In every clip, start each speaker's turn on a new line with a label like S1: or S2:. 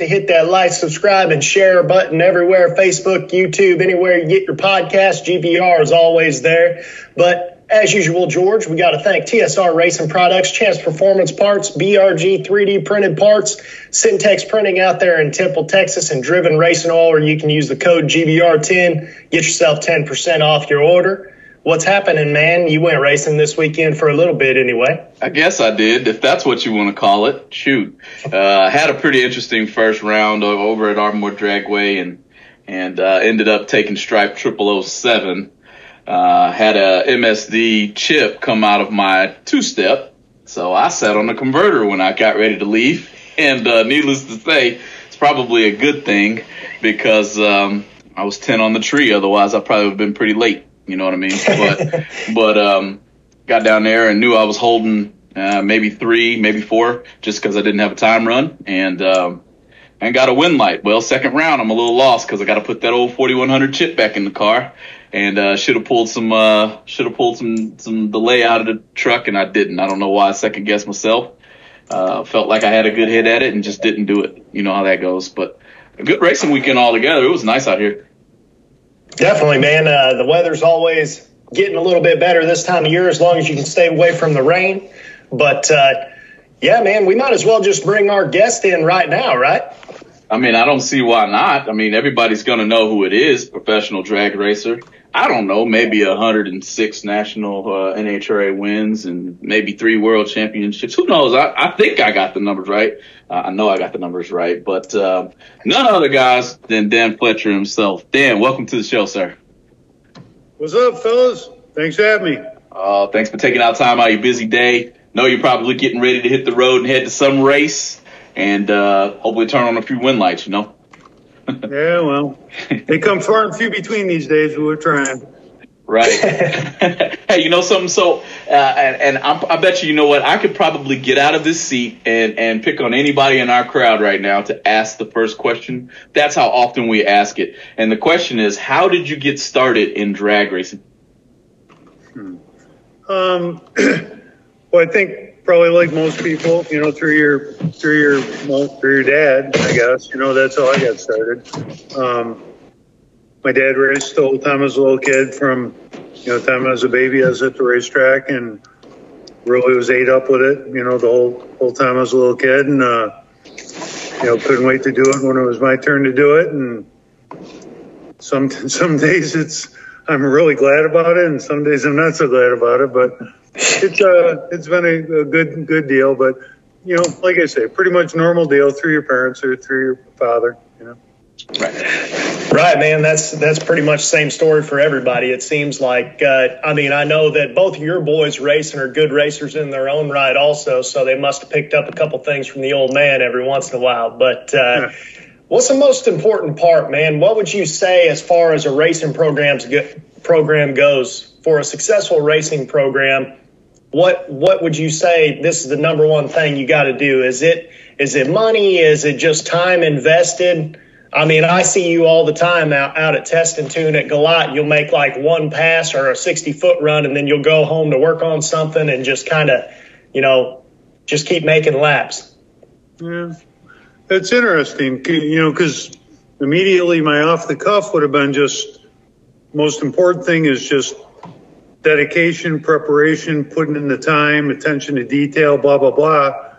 S1: to hit that like, subscribe, and share button everywhere Facebook, YouTube, anywhere you get your podcast. GBR is always there. But as usual, George, we got to thank TSR Racing Products, Chance Performance Parts, BRG 3D printed parts, Syntex Printing out there in Temple, Texas, and Driven Racing Oil, where you can use the code GBR10, get yourself 10% off your order. What's happening, man? You went racing this weekend for a little bit anyway.
S2: I guess I did, if that's what you want to call it. Shoot. Uh, had a pretty interesting first round over at Ardmore Dragway and, and, uh, ended up taking stripe 0007 uh, had a MSD chip come out of my two step. So I sat on the converter when I got ready to leave. And uh, needless to say, it's probably a good thing because um, I was 10 on the tree. Otherwise, I probably would have been pretty late. You know what I mean? But, but um, got down there and knew I was holding uh, maybe three, maybe four, just because I didn't have a time run. And um, and got a win light. Well, second round, I'm a little lost because I got to put that old 4100 chip back in the car and uh, should have pulled some uh, should have pulled some some delay out of the truck, and I didn't. I don't know why I second guessed myself. Uh, felt like I had a good hit at it and just didn't do it. You know how that goes. But a good racing weekend altogether. It was nice out here.
S1: Definitely, man. Uh, the weather's always getting a little bit better this time of year as long as you can stay away from the rain. But uh, yeah, man, we might as well just bring our guest in right now, right?
S2: I mean, I don't see why not. I mean, everybody's going to know who it is, professional drag racer. I don't know, maybe 106 national uh, NHRA wins and maybe three world championships. Who knows? I, I think I got the numbers right. Uh, I know I got the numbers right, but uh, none other guys than Dan Fletcher himself. Dan, welcome to the show, sir.
S3: What's up, fellas? Thanks for having me.
S2: Uh, thanks for taking out time out of your busy day. Know you're probably getting ready to hit the road and head to some race, and uh, hopefully turn on a few win lights. You know.
S3: yeah, well, they come far and few between these days, but we're trying.
S2: Right. hey, you know something? So, uh, and, and i bet you, you know what? I could probably get out of this seat and, and pick on anybody in our crowd right now to ask the first question. That's how often we ask it. And the question is, how did you get started in drag racing?
S3: Hmm. Um, well, I think probably like most people, you know, through your through your through your dad, I guess. You know, that's how I got started. Um, my dad raced the whole time as a little kid. From you know, time I was a baby, I was at the racetrack and really was ate up with it. You know, the whole whole time I was a little kid, and uh, you know, couldn't wait to do it when it was my turn to do it. And some some days it's I'm really glad about it, and some days I'm not so glad about it, but it's uh it's been a, a, good good deal, but you know, like I say, pretty much normal deal through your parents or through your father, you know.
S1: Right, right, man. That's that's pretty much the same story for everybody. It seems like. Uh, I mean, I know that both of your boys racing are good racers in their own right, also. So they must have picked up a couple things from the old man every once in a while. But uh, yeah. What's the most important part, man? What would you say as far as a racing programs program goes? For a successful racing program? what what would you say this is the number one thing you got to do? Is it is it money? Is it just time invested? I mean i see you all the time out, out at test and tune at Galot. You'll make like one pass or a 60 foot run and then you'll go home to work on something and just kind of you know just keep making laps.
S3: Yeah it's interesting you know because immediately my off the cuff would have been just most important thing is just dedication, preparation, putting in the time, attention to detail, blah, blah, blah.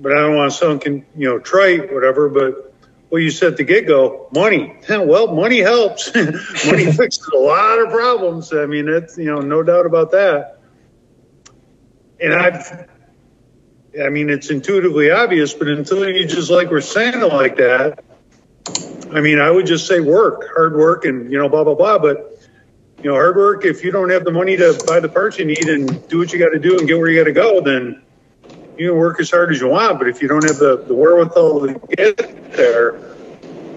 S3: But I don't want to sound, you know, trite, whatever, but well, you said the get go, money. well, money helps. money fixes a lot of problems. I mean, it's, you know, no doubt about that. And I've, I mean, it's intuitively obvious, but until you just like we're saying it like that, I mean, I would just say work, hard work, and, you know, blah, blah, blah. But you know, hard work, if you don't have the money to buy the parts you need and do what you got to do and get where you got to go, then you can work as hard as you want. But if you don't have the, the wherewithal to get there,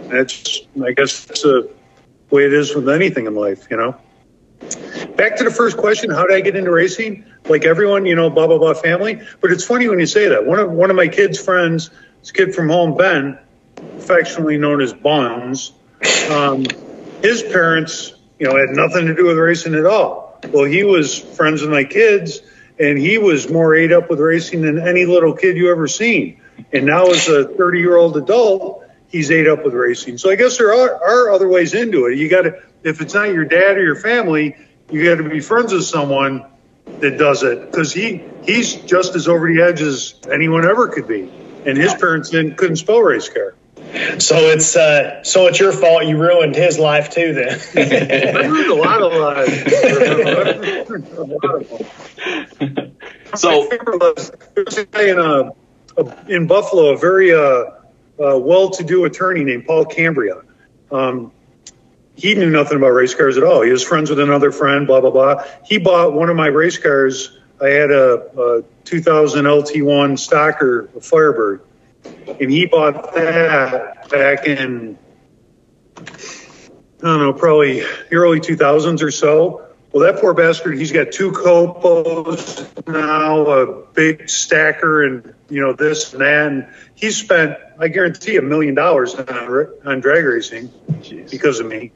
S3: that's, I guess, that's the way it is with anything in life, you know? Back to the first question, how did I get into racing? Like everyone, you know, blah, blah, blah family. But it's funny when you say that. One of, one of my kids' friends, this kid from home, Ben, affectionately known as Buns, um, his parents you know, had nothing to do with racing at all. Well, he was friends with my kids, and he was more ate up with racing than any little kid you ever seen. And now, as a 30 year old adult, he's ate up with racing. So I guess there are, are other ways into it. You got to, if it's not your dad or your family, you got to be friends with someone that does it because he he's just as over the edge as anyone ever could be. And his parents didn't couldn't spell race car.
S1: So it's uh, so it's your fault. You ruined his life too. Then
S3: I ruined a lot of
S2: lives. so
S3: there's a guy in, uh, in Buffalo, a very uh, uh, well-to-do attorney named Paul Cambria. Um, he knew nothing about race cars at all. He was friends with another friend, blah blah blah. He bought one of my race cars. I had a, a 2000 LT1 Stocker a Firebird, and he bought that back in I don't know, probably the early 2000s or so. Well, that poor bastard, he's got two COPOs now, a big stacker, and you know this and that. And he's spent, I guarantee, a million dollars on on drag racing Jeez. because of me.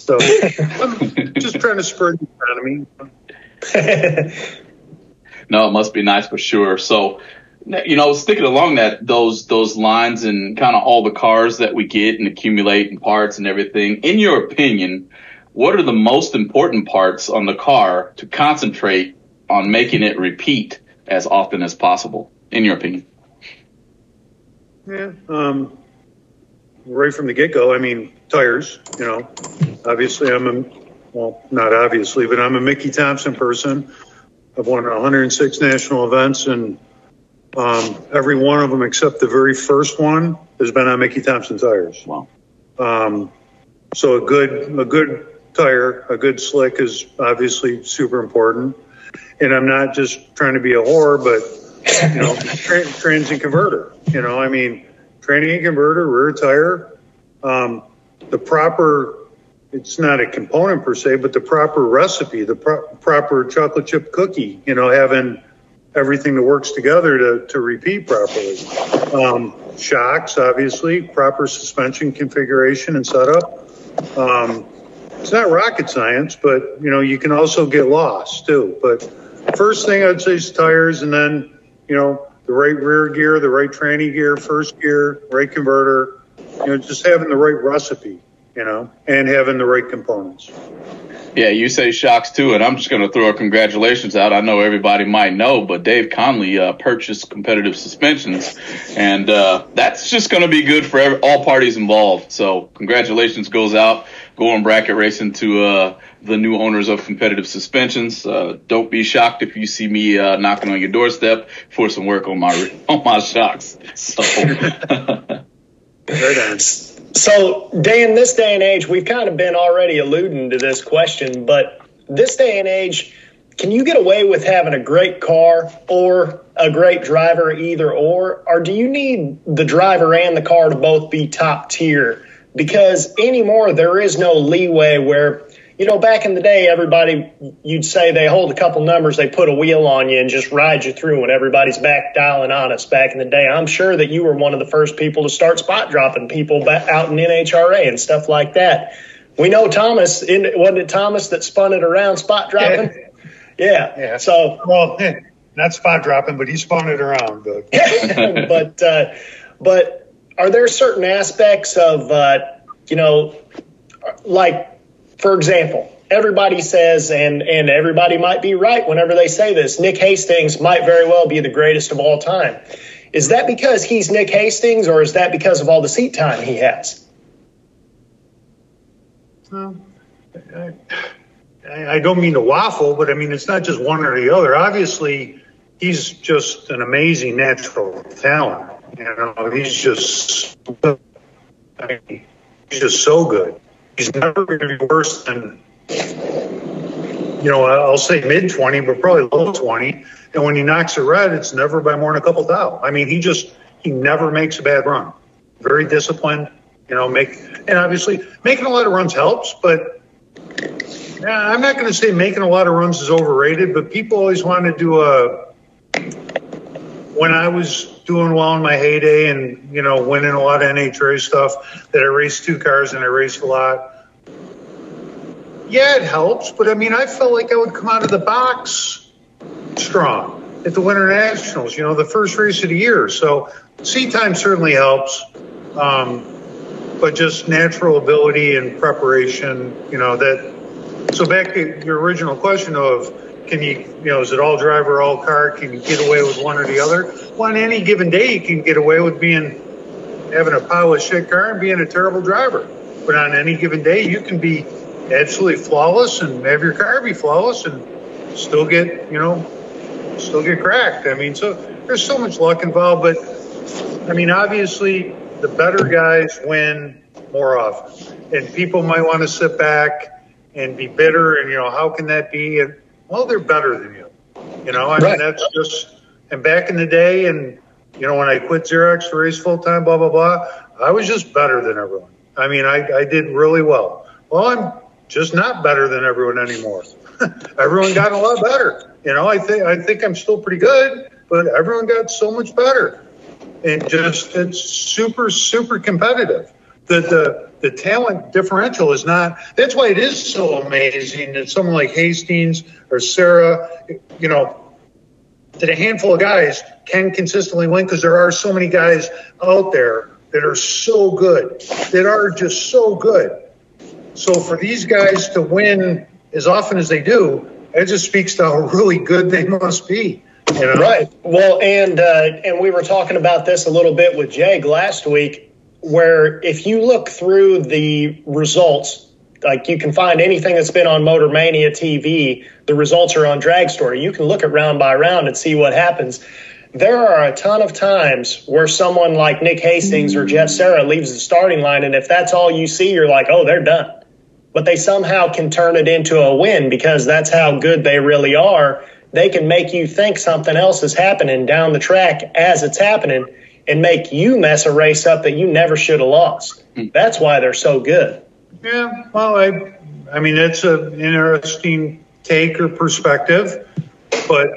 S3: So I'm just trying to spur the economy.
S2: no, it must be nice for sure. So, you know, sticking along that those those lines and kind of all the cars that we get and accumulate and parts and everything. In your opinion, what are the most important parts on the car to concentrate on making it repeat as often as possible? In your opinion?
S3: Yeah. Um, right from the get go. I mean, tires. You know, obviously I'm a well, not obviously, but I'm a Mickey Thompson person. I've won 106 national events, and um, every one of them except the very first one has been on Mickey Thompson tires.
S2: Wow.
S3: Um, so a good a good tire, a good slick is obviously super important. And I'm not just trying to be a whore, but you know, tra- trans and converter. You know, I mean, and converter, rear tire, um, the proper, it's not a component per se, but the proper recipe, the pro- proper chocolate chip cookie, you know, having everything that works together to, to repeat properly. Um, shocks, obviously, proper suspension configuration and setup. Um, it's not rocket science, but you know, you can also get lost too. But first thing I'd say is tires and then, you know, the right rear gear, the right tranny gear, first gear, right converter, you know, just having the right recipe, you know, and having the right components.
S2: Yeah, you say shocks too, and I'm just going to throw a congratulations out. I know everybody might know, but Dave Conley uh, purchased competitive suspensions, and uh, that's just going to be good for every, all parties involved. So congratulations goes out. Going bracket racing to uh, the new owners of competitive suspensions. Uh, don't be shocked if you see me uh, knocking on your doorstep for some work on my on my shocks. So.
S1: So, day in this day and age, we've kind of been already alluding to this question, but this day and age, can you get away with having a great car or a great driver, either or? Or do you need the driver and the car to both be top tier? Because anymore, there is no leeway where you know, back in the day, everybody, you'd say they hold a couple numbers, they put a wheel on you and just ride you through when everybody's back dialing on us back in the day. I'm sure that you were one of the first people to start spot dropping people out in NHRA and stuff like that. We know Thomas, wasn't it Thomas that spun it around spot dropping? Yeah. yeah. So,
S3: well, not spot dropping, but he spun it around. But,
S1: but, uh, but are there certain aspects of, uh, you know, like for example, everybody says, and, and everybody might be right whenever they say this, Nick Hastings might very well be the greatest of all time. Is that because he's Nick Hastings or is that because of all the seat time he has?
S3: Well, I, I don't mean to waffle, but I mean, it's not just one or the other. Obviously, he's just an amazing natural talent. You know, he's just, I mean, he's just so good he's never going to be worse than, you know, I'll say mid 20, but probably low 20. And when he knocks a red, it's never by more than a couple thou. I mean, he just, he never makes a bad run. Very disciplined, you know, make, and obviously making a lot of runs helps, but yeah, I'm not going to say making a lot of runs is overrated, but people always want to do a, when I was doing well in my heyday and, you know, winning a lot of NHRA stuff, that I raced two cars and I raced a lot. Yeah, it helps, but I mean, I felt like I would come out of the box strong. at the Winter Nationals, you know, the first race of the year. So seat time certainly helps. Um, but just natural ability and preparation, you know, that. So back to your original question of can you, you know, is it all driver, all car? Can you get away with one or the other? Well, on any given day, you can get away with being having a pile of shit car and being a terrible driver. But on any given day, you can be absolutely flawless and have your car be flawless and still get, you know, still get cracked. I mean, so there's so much luck involved, but I mean, obviously the better guys win more often. And people might want to sit back and be bitter and, you know, how can that be? And well, they're better than you. You know, I right. mean, that's just, and back in the day, and, you know, when I quit Xerox to race full time, blah, blah, blah, I was just better than everyone. I mean, I, I did really well. Well, I'm just not better than everyone anymore. everyone got a lot better. You know, I think I think I'm still pretty good, but everyone got so much better. And just it's super super competitive. The the the talent differential is not. That's why it is so amazing that someone like Hastings or Serra, you know, that a handful of guys can consistently win because there are so many guys out there that are so good, that are just so good. So for these guys to win as often as they do, it just speaks to how really good they must be.
S1: You know? Right. Well, and uh, and we were talking about this a little bit with Jake last week, where if you look through the results, like you can find anything that's been on Motor Mania TV, the results are on Drag Story. You can look at round by round and see what happens there are a ton of times where someone like Nick Hastings or Jeff Serra leaves the starting line, and if that's all you see, you're like, oh, they're done. But they somehow can turn it into a win because that's how good they really are. They can make you think something else is happening down the track as it's happening and make you mess a race up that you never should have lost. Hmm. That's why they're so good.
S3: Yeah, well, I, I mean, it's an interesting take or perspective, but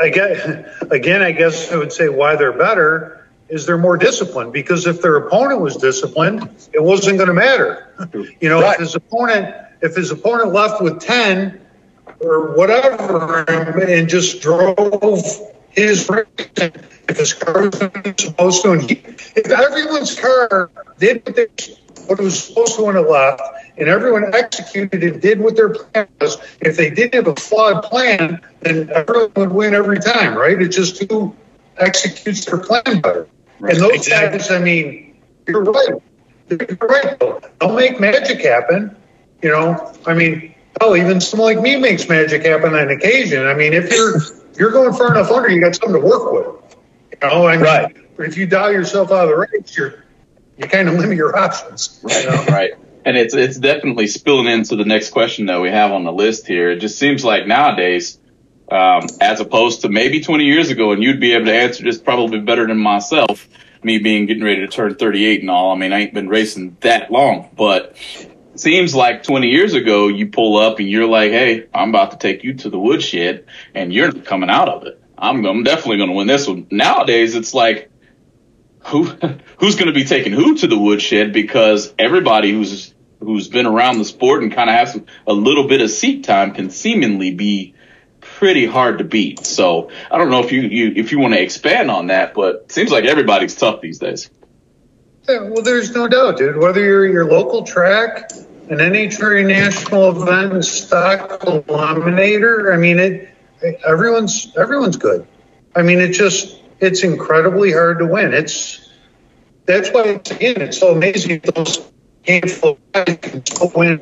S3: I guess, again, I guess I would say why they're better is they're more disciplined because if their opponent was disciplined, it wasn't going to matter. You know, right. if his opponent if his opponent left with ten or whatever and just drove his if his car was supposed to, and he, if everyone's car did what, they, what it was supposed to when it left, and everyone executed and did what their plan was. If they didn't have a flawed plan, then everyone would win every time, right? It's just who executes their plan better. Right. And those exactly. guys, I mean, you're right. You're right. Don't make magic happen. You know, I mean, oh, even someone like me makes magic happen on occasion. I mean, if you're you're going far enough under, you got something to work with. You know, mean, right. But if you dial yourself out of the race, you're you kind of limit your options.
S2: Right. You know? right. And it's it's definitely spilling into the next question that we have on the list here. It just seems like nowadays, um, as opposed to maybe 20 years ago, and you'd be able to answer this probably better than myself. Me being getting ready to turn 38 and all. I mean, I ain't been racing that long, but seems like 20 years ago, you pull up and you're like, Hey, I'm about to take you to the woodshed and you're coming out of it. I'm, I'm definitely going to win this one. Nowadays, it's like, who, who's going to be taking who to the woodshed because everybody who's who's been around the sport and kind of has a little bit of seat time can seemingly be pretty hard to beat. So I don't know if you, you if you want to expand on that, but seems like everybody's tough these days.
S3: Yeah, well, there's no doubt, dude. Whether you're your local track, an NHRA national event, stock eliminator, I mean, it everyone's everyone's good. I mean, it just it's incredibly hard to win. It's that's why it's, again it's so amazing those handful of win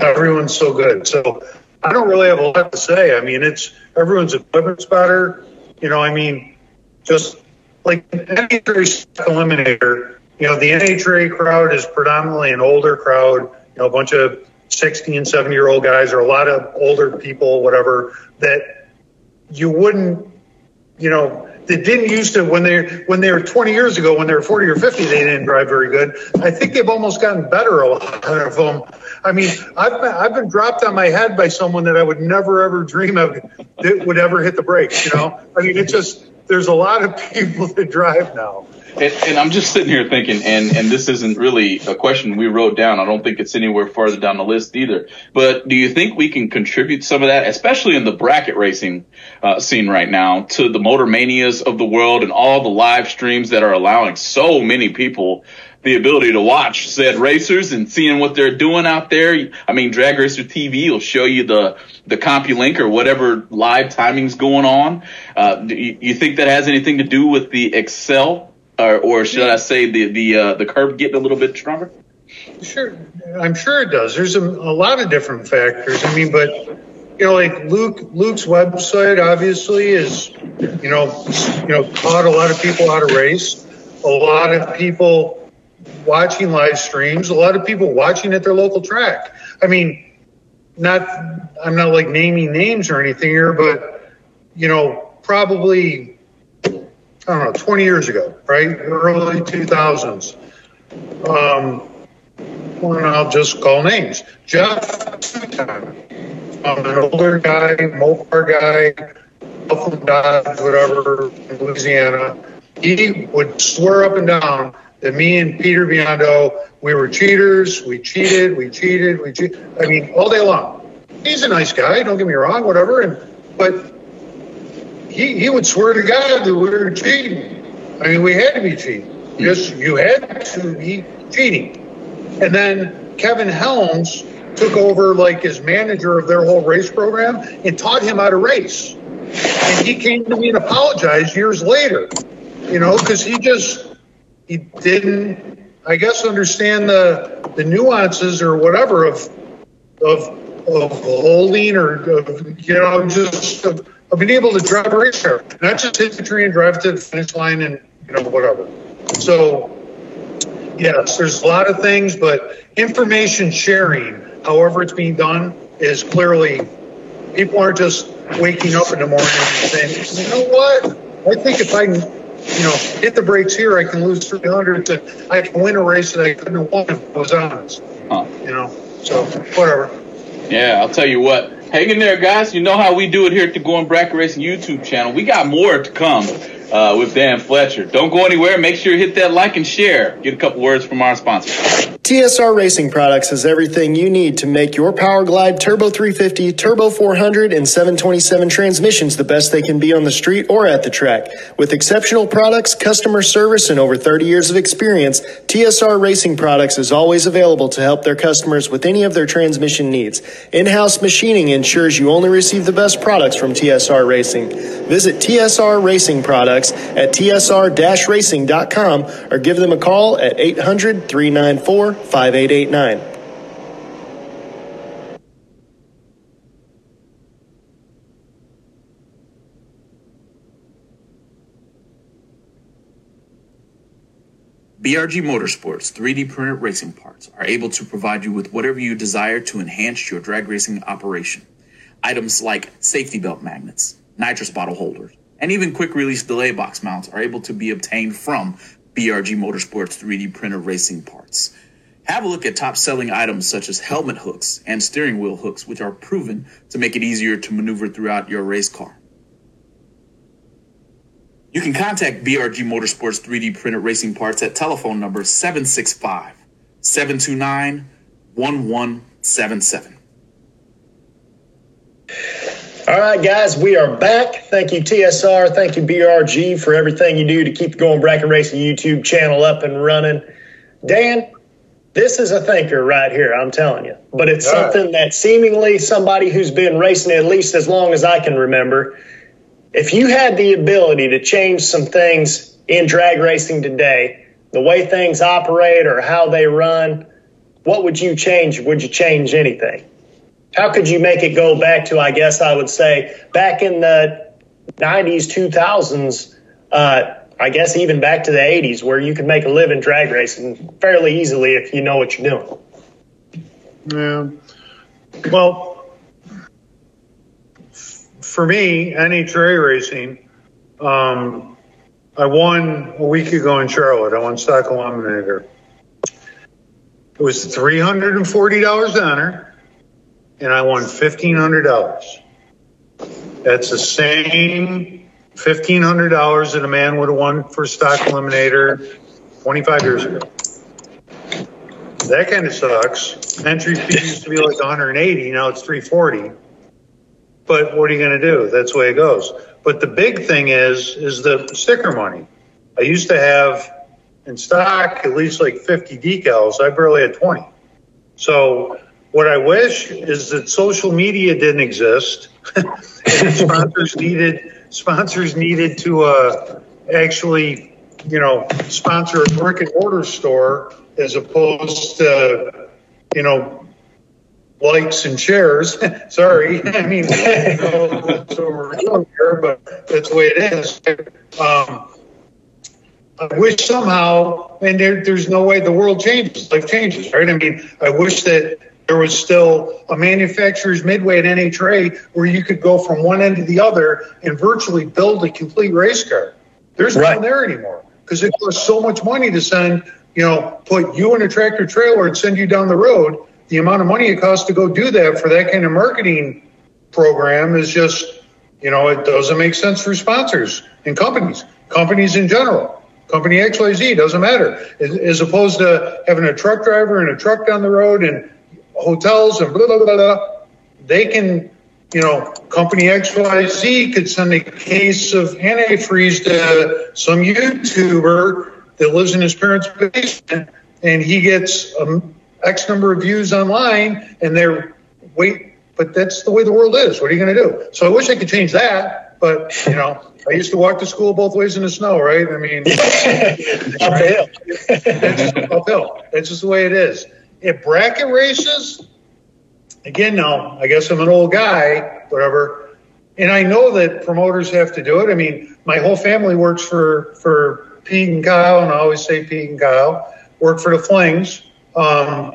S3: everyone's so good. So I don't really have a lot to say. I mean, it's everyone's equipment's better. You know, I mean, just like NHRA stock eliminator, you know, the NHRA crowd is predominantly an older crowd, you know, a bunch of 60 and 70 year old guys or a lot of older people, whatever, that you wouldn't, you know, that didn't used to when they when they were 20 years ago when they were 40 or 50 they didn't drive very good. I think they've almost gotten better a lot of them. I mean i've been, I've been dropped on my head by someone that i would never ever dream of that would ever hit the brakes you know? I mean it just there's a lot of people that drive now.
S2: And, and, I'm just sitting here thinking, and, and this isn't really a question we wrote down. I don't think it's anywhere farther down the list either. But do you think we can contribute some of that, especially in the bracket racing uh, scene right now, to the motor manias of the world and all the live streams that are allowing so many people the ability to watch said racers and seeing what they're doing out there. I mean, Drag Racer TV will show you the the CompuLink or whatever live timing's going on. Uh, do you, you think that has anything to do with the Excel, or, or should I say the the uh, the curve getting a little bit stronger?
S3: Sure, I'm sure it does. There's a, a lot of different factors. I mean, but you know, like Luke Luke's website obviously is, you know, you know, taught a lot of people out of race. A lot of people watching live streams, a lot of people watching at their local track. I mean, not I'm not like naming names or anything here, but you know, probably don't know, 20 years ago, right? Early 2000s. Um, well, I'll just call names. Jeff Two-Time, um, an older guy, Mopar guy, from Dodge, whatever, in Louisiana. He would swear up and down that me and Peter Biondo, we were cheaters, we cheated, we cheated, we cheated. I mean, all day long. He's a nice guy, don't get me wrong, whatever. And but he he would swear to God that we were cheating. I mean, we had to be cheating. Hmm. Just you had to be cheating. And then Kevin Helms took over like as manager of their whole race program and taught him how to race. And he came to me and apologized years later, you know, because he just he didn't, I guess, understand the the nuances or whatever of of of holding or of, you know just of, of being able to drive a race car, not just hit the tree and drive to the finish line and you know whatever. So yes, there's a lot of things, but information sharing, however it's being done, is clearly people aren't just waking up in the morning and saying, you know what, I think if I you know, hit the brakes here, I can lose 300. To, I can win a race that I couldn't have won if I was honest. Huh. You know, so whatever.
S2: Yeah, I'll tell you what. Hang in there, guys. You know how we do it here at the Going Bracket Racing YouTube channel. We got more to come uh, with Dan Fletcher. Don't go anywhere. Make sure you hit that like and share. Get a couple words from our sponsors.
S4: TSR Racing Products has everything you need to make your Powerglide Turbo 350, Turbo 400, and 727 transmissions the best they can be on the street or at the track. With exceptional products, customer service, and over 30 years of experience, TSR Racing Products is always available to help their customers with any of their transmission needs. In-house machining ensures you only receive the best products from TSR Racing. Visit TSR Racing Products at tsr-racing.com or give them a call at 800 394 5889.
S5: BRG Motorsports 3D printed racing parts are able to provide you with whatever you desire to enhance your drag racing operation. Items like safety belt magnets, nitrous bottle holders, and even quick release delay box mounts are able to be obtained from BRG Motorsports 3D printed racing parts. Have a look at top selling items such as helmet hooks and steering wheel hooks, which are proven to make it easier to maneuver throughout your race car. You can contact BRG Motorsports 3D printed racing parts at telephone number 765 729 1177.
S1: All right, guys, we are back. Thank you, TSR. Thank you, BRG, for everything you do to keep the Going Bracket Racing YouTube channel up and running. Dan, this is a thinker right here, I'm telling you. But it's something that seemingly somebody who's been racing at least as long as I can remember, if you had the ability to change some things in drag racing today, the way things operate or how they run, what would you change? Would you change anything? How could you make it go back to, I guess I would say, back in the 90s, 2000s? Uh, I guess even back to the 80s where you could make a living drag racing fairly easily if you know what you're doing.
S3: Yeah. Well, for me, any NHRA racing, um, I won a week ago in Charlotte. I won Stock Eliminator. It was $340 to enter, and I won $1,500. That's the same fifteen hundred dollars that a man would have won for stock eliminator twenty five years ago. That kind of sucks. Entry fee used to be like 180, now it's 340. But what are you going to do? That's the way it goes. But the big thing is, is the sticker money. I used to have in stock at least like 50 decals. I barely had 20. So what I wish is that social media didn't exist. sponsors needed sponsors needed to uh, actually, you know, sponsor a brick and mortar store as opposed to, you know, likes and shares. Sorry, I mean, know, that's we're doing here, but that's the way it is. Um, I wish somehow, and there, there's no way the world changes, life changes, right? I mean, I wish that there was still a manufacturer's midway at NHRA where you could go from one end to the other and virtually build a complete race car. There's right. none there anymore because it costs so much money to send, you know, put you in a tractor trailer and send you down the road. The amount of money it costs to go do that for that kind of marketing program is just, you know, it doesn't make sense for sponsors and companies, companies in general company XYZ, doesn't matter. As, as, opposed to having a truck driver and a truck down the road and hotels and blah, blah, blah, blah. They can, you know, company XYZ could send a case of antifreeze to some YouTuber that lives in his parents' basement and he gets um, X number of views online and they're, wait, but that's the way the world is. What are you going to do? So I wish I could change that, but, you know, I used to walk to school both ways in the snow, right? I mean, uphill. It's uphill. That's just the way it is. At bracket races, again, now I guess I'm an old guy, whatever, and I know that promoters have to do it. I mean, my whole family works for for Pete and Kyle, and I always say Pete and Kyle work for the Flings. Um,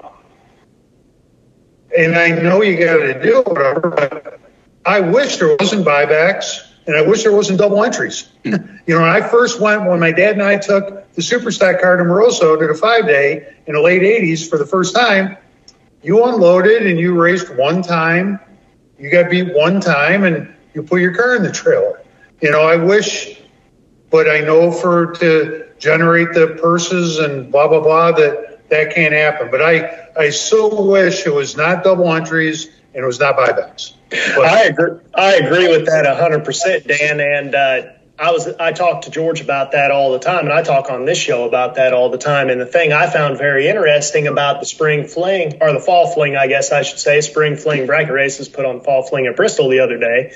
S3: and I know you got to do whatever, but I wish there wasn't buybacks. And I wish there wasn't double entries. Hmm. you know, when I first went, when my dad and I took the super stock car to Moroso to the five day in the late 80s for the first time, you unloaded and you raced one time. You got beat one time and you put your car in the trailer. You know, I wish, but I know for to generate the purses and blah, blah, blah, that that can't happen. But I, I so wish it was not double entries and it was not buybacks.
S1: I agree. I agree with that hundred percent, Dan. And uh, I was I talk to George about that all the time, and I talk on this show about that all the time. And the thing I found very interesting about the spring fling or the fall fling, I guess I should say, spring fling bracket races put on fall fling at Bristol the other day.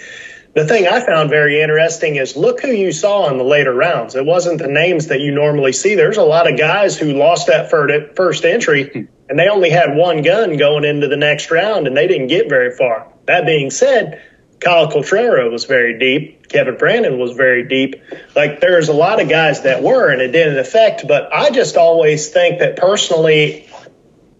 S1: The thing I found very interesting is look who you saw in the later rounds. It wasn't the names that you normally see. There's a lot of guys who lost that first entry, and they only had one gun going into the next round, and they didn't get very far. That being said, Kyle Coltrera was very deep. Kevin Brandon was very deep. Like there's a lot of guys that were, and it didn't affect. But I just always think that personally,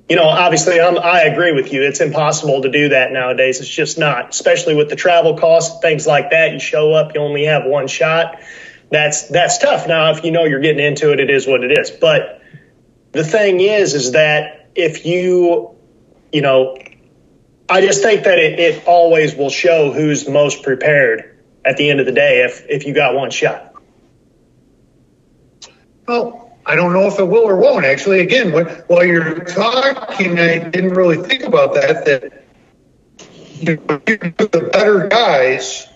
S1: you know, obviously I'm, I agree with you. It's impossible to do that nowadays. It's just not, especially with the travel costs, things like that. You show up, you only have one shot. That's that's tough. Now, if you know you're getting into it, it is what it is. But the thing is, is that if you, you know, I just think that it, it always will show who's most prepared at the end of the day if, if you got one shot.
S3: Well, I don't know if it will or won't. Actually, again, while you're talking, I didn't really think about that. That you know, the better guys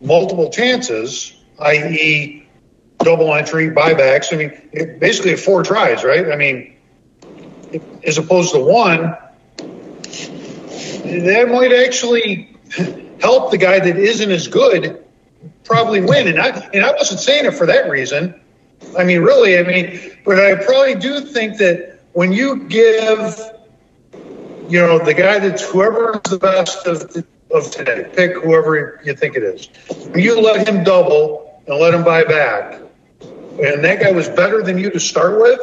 S3: multiple chances, i.e., double entry, buybacks. I mean, it, basically four tries, right? I mean, as opposed to one that might actually help the guy that isn't as good probably win. And I and I wasn't saying it for that reason. I mean, really, I mean, but I probably do think that when you give, you know, the guy that's whoever is the best of, of today, pick whoever you think it is. You let him double and let him buy back, and that guy was better than you to start with.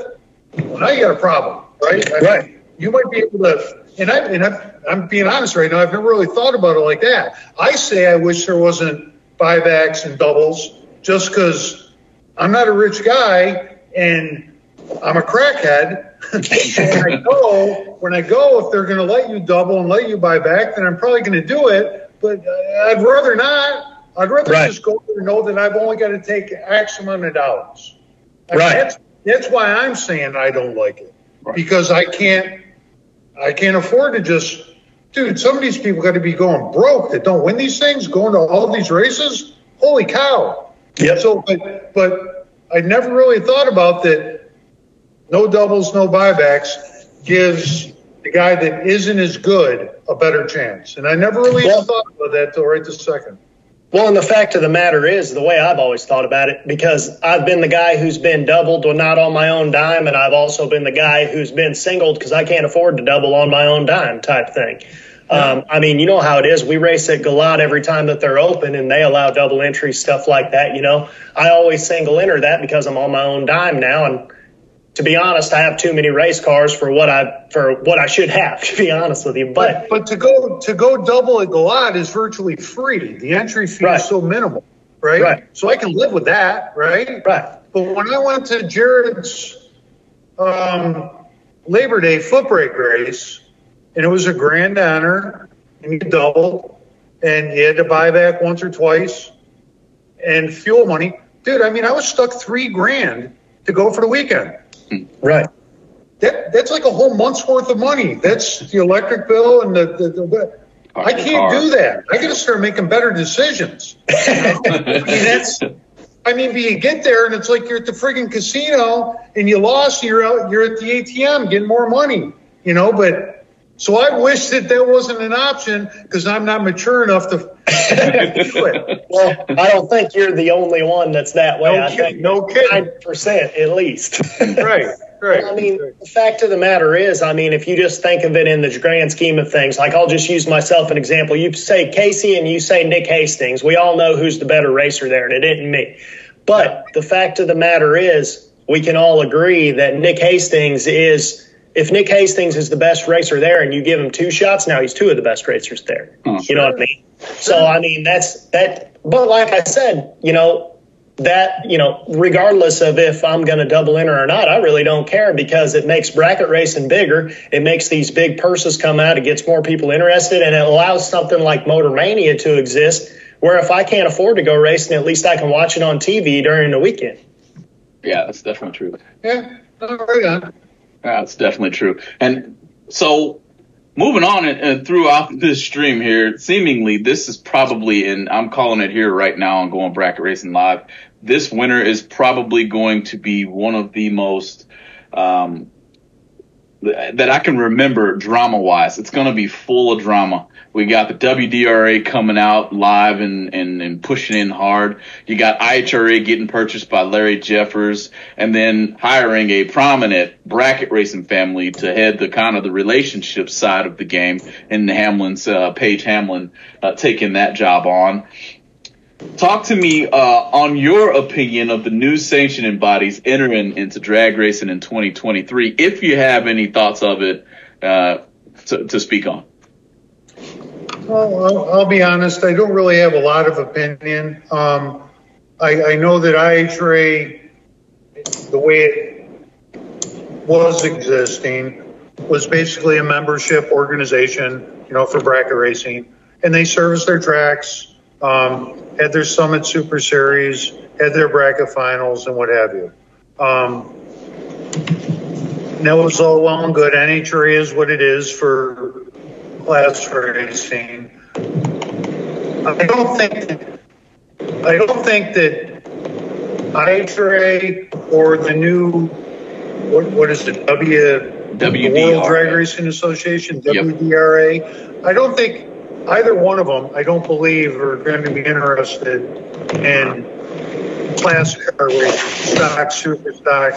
S3: Well, now you got a problem, right? I
S1: right. Mean,
S3: you might be able to and, I, and I, I'm being honest right now, I've never really thought about it like that. I say I wish there wasn't buybacks and doubles just because I'm not a rich guy and I'm a crackhead. when I go, when I go, if they're going to let you double and let you buy back, then I'm probably going to do it. But uh, I'd rather not. I'd rather
S1: Right.
S3: just go there and know that I've only got to take X amount of dollars. I mean,
S1: Right.
S3: That's, that's why I'm saying I don't like it
S2: Right.
S3: because I can't, I can't afford to just, dude. Some of these people got to be going broke that don't win these things, going to all these races. Holy cow!
S1: Yeah.
S3: So, but, but I never really thought about that. No doubles, no buybacks gives the guy that isn't as good a better chance. And I never really
S1: Well-
S3: thought about that till right this second.
S1: Well, and the fact of the matter is, the way I've always thought about it, because I've been the guy who's been doubled, well, not on my own dime, and I've also been the guy who's been singled because I can't afford to double on my own dime type thing. Um, I mean, you know how it is. We race at Galot every time that they're open, and they allow double entry stuff like that. You know, I always single enter that because I'm on my own dime now, and to be honest, I have too many race cars for what I for what I should have. To be honest with you, but
S3: But to go to go double at Galot is virtually free. The entry fee
S1: Right.
S3: is so minimal, right?
S1: Right.
S3: So I can live with that, right?
S1: right,
S3: But when I went to Jared's um, Labor Day foot brake race, and it was a grand honor, and you doubled, and you had to buy back once or twice, and fuel money, dude. I mean, I was stuck three grand to go for the weekend.
S1: Right.
S3: That that's like a whole month's worth of money. That's the electric bill and the the. the I can't do that. I got to start making better decisions. I mean, that's. I mean, but you get there and it's like you're at the friggin' casino and you lost. You're out. You're at the ATM getting more money. You know, but so I wish that that wasn't an option because I'm not mature enough to do it.
S1: Well, I don't think you're the only one that's that way.
S3: No
S1: I
S3: kidding,
S1: think
S3: no kidding.
S1: nine percent at least.
S3: Right, right.
S1: I mean, the fact of the matter is, I mean, if you just think of it in the grand scheme of things, like I'll just use myself an example. You say Casey and you say Nick Hastings. We all know who's the better racer there, and it isn't me. But the fact of the matter is, we can all agree that Nick Hastings is. If Nick Hastings is the best racer there, and you give him two shots, now he's two of the best racers there.
S2: Hmm.
S1: You know what I mean? So I mean, that's that. But like I said, you know, that you know regardless of if i'm going to double enter or not i really don't care because it makes bracket racing bigger it makes these big purses come out it gets more people interested and it allows something like motor mania to exist where if i can't afford to go racing at least i can watch it on tv during the weekend
S2: yeah, that's definitely true.
S3: Yeah, no, right on.
S2: That's definitely true. And so moving on and, throughout this stream here, seemingly this is probably, and I'm calling it here right now on Going Bracket Racing Live. This winter is probably going to be one of the most, um, that I can remember drama wise. It's going to be full of drama. We got the WDRA coming out live and, and, and pushing in hard. You got IHRA getting purchased by Larry Jeffers and then hiring a prominent bracket racing family to head the kind of the relationship side of the game and Hamlin's, uh, Paige Hamlin, uh, taking that job on. Talk to me uh, on your opinion of the new sanctioning bodies entering into drag racing in 2023, if you have any thoughts of it uh, to, to speak on.
S3: Well, I'll, I'll be honest. I don't really have a lot of opinion. Um, I, I know that IHRA, the way it was existing, was basically a membership organization, you know, for bracket racing, and they service their tracks, um, had their Summit Super Series, had their bracket finals, and what have you. Um, that was all well and good. NHRA is what it is for class racing. I don't think that, I don't think that IHRA or the new what, what is it W World Drag Racing Association
S2: Yep.
S3: WDRA. I don't think either one of them. I don't believe are going to be interested in class car stock, super stock,